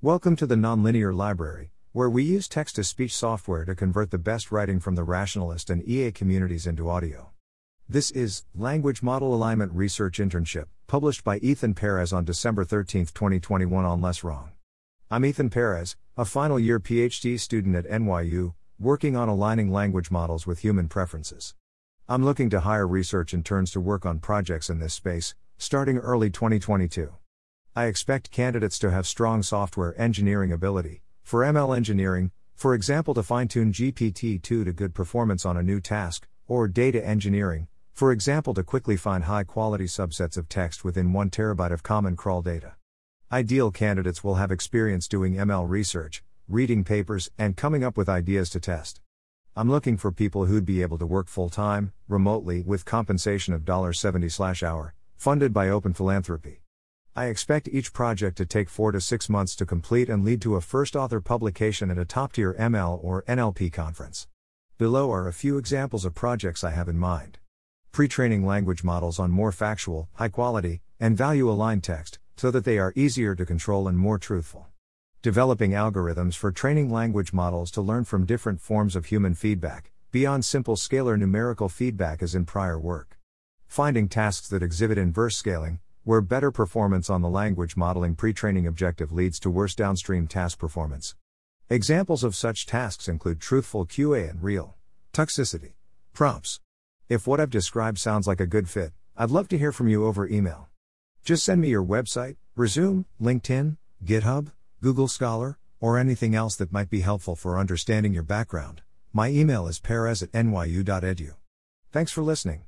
Welcome to the Nonlinear Library, where we use text to speech software to convert the best writing from the rationalist and EA communities into audio. This is Language Model Alignment Research Internship, published by Ethan Perez on December 13, 2021 on Less Wrong. I'm Ethan Perez, a final year PhD student at NYU, working on aligning language models with human preferences. I'm looking to hire research interns to work on projects in this space, starting early 2022. I expect candidates to have strong software engineering ability, for ML engineering, for example, to fine tune GPT 2 to good performance on a new task, or data engineering, for example, to quickly find high quality subsets of text within 1 terabyte of common crawl data. Ideal candidates will have experience doing ML research, reading papers, and coming up with ideas to test. I'm looking for people who'd be able to work full time, remotely, with compensation of $70 hour, funded by Open Philanthropy. I expect each project to take 4 to 6 months to complete and lead to a first author publication at a top tier ML or NLP conference. Below are a few examples of projects I have in mind pre training language models on more factual, high quality, and value aligned text, so that they are easier to control and more truthful. Developing algorithms for training language models to learn from different forms of human feedback, beyond simple scalar numerical feedback as in prior work. Finding tasks that exhibit inverse scaling, where better performance on the language modeling pre training objective leads to worse downstream task performance. Examples of such tasks include truthful QA and real toxicity prompts. If what I've described sounds like a good fit, I'd love to hear from you over email. Just send me your website, resume, LinkedIn, GitHub, Google Scholar, or anything else that might be helpful for understanding your background. My email is perez at nyu.edu. Thanks for listening.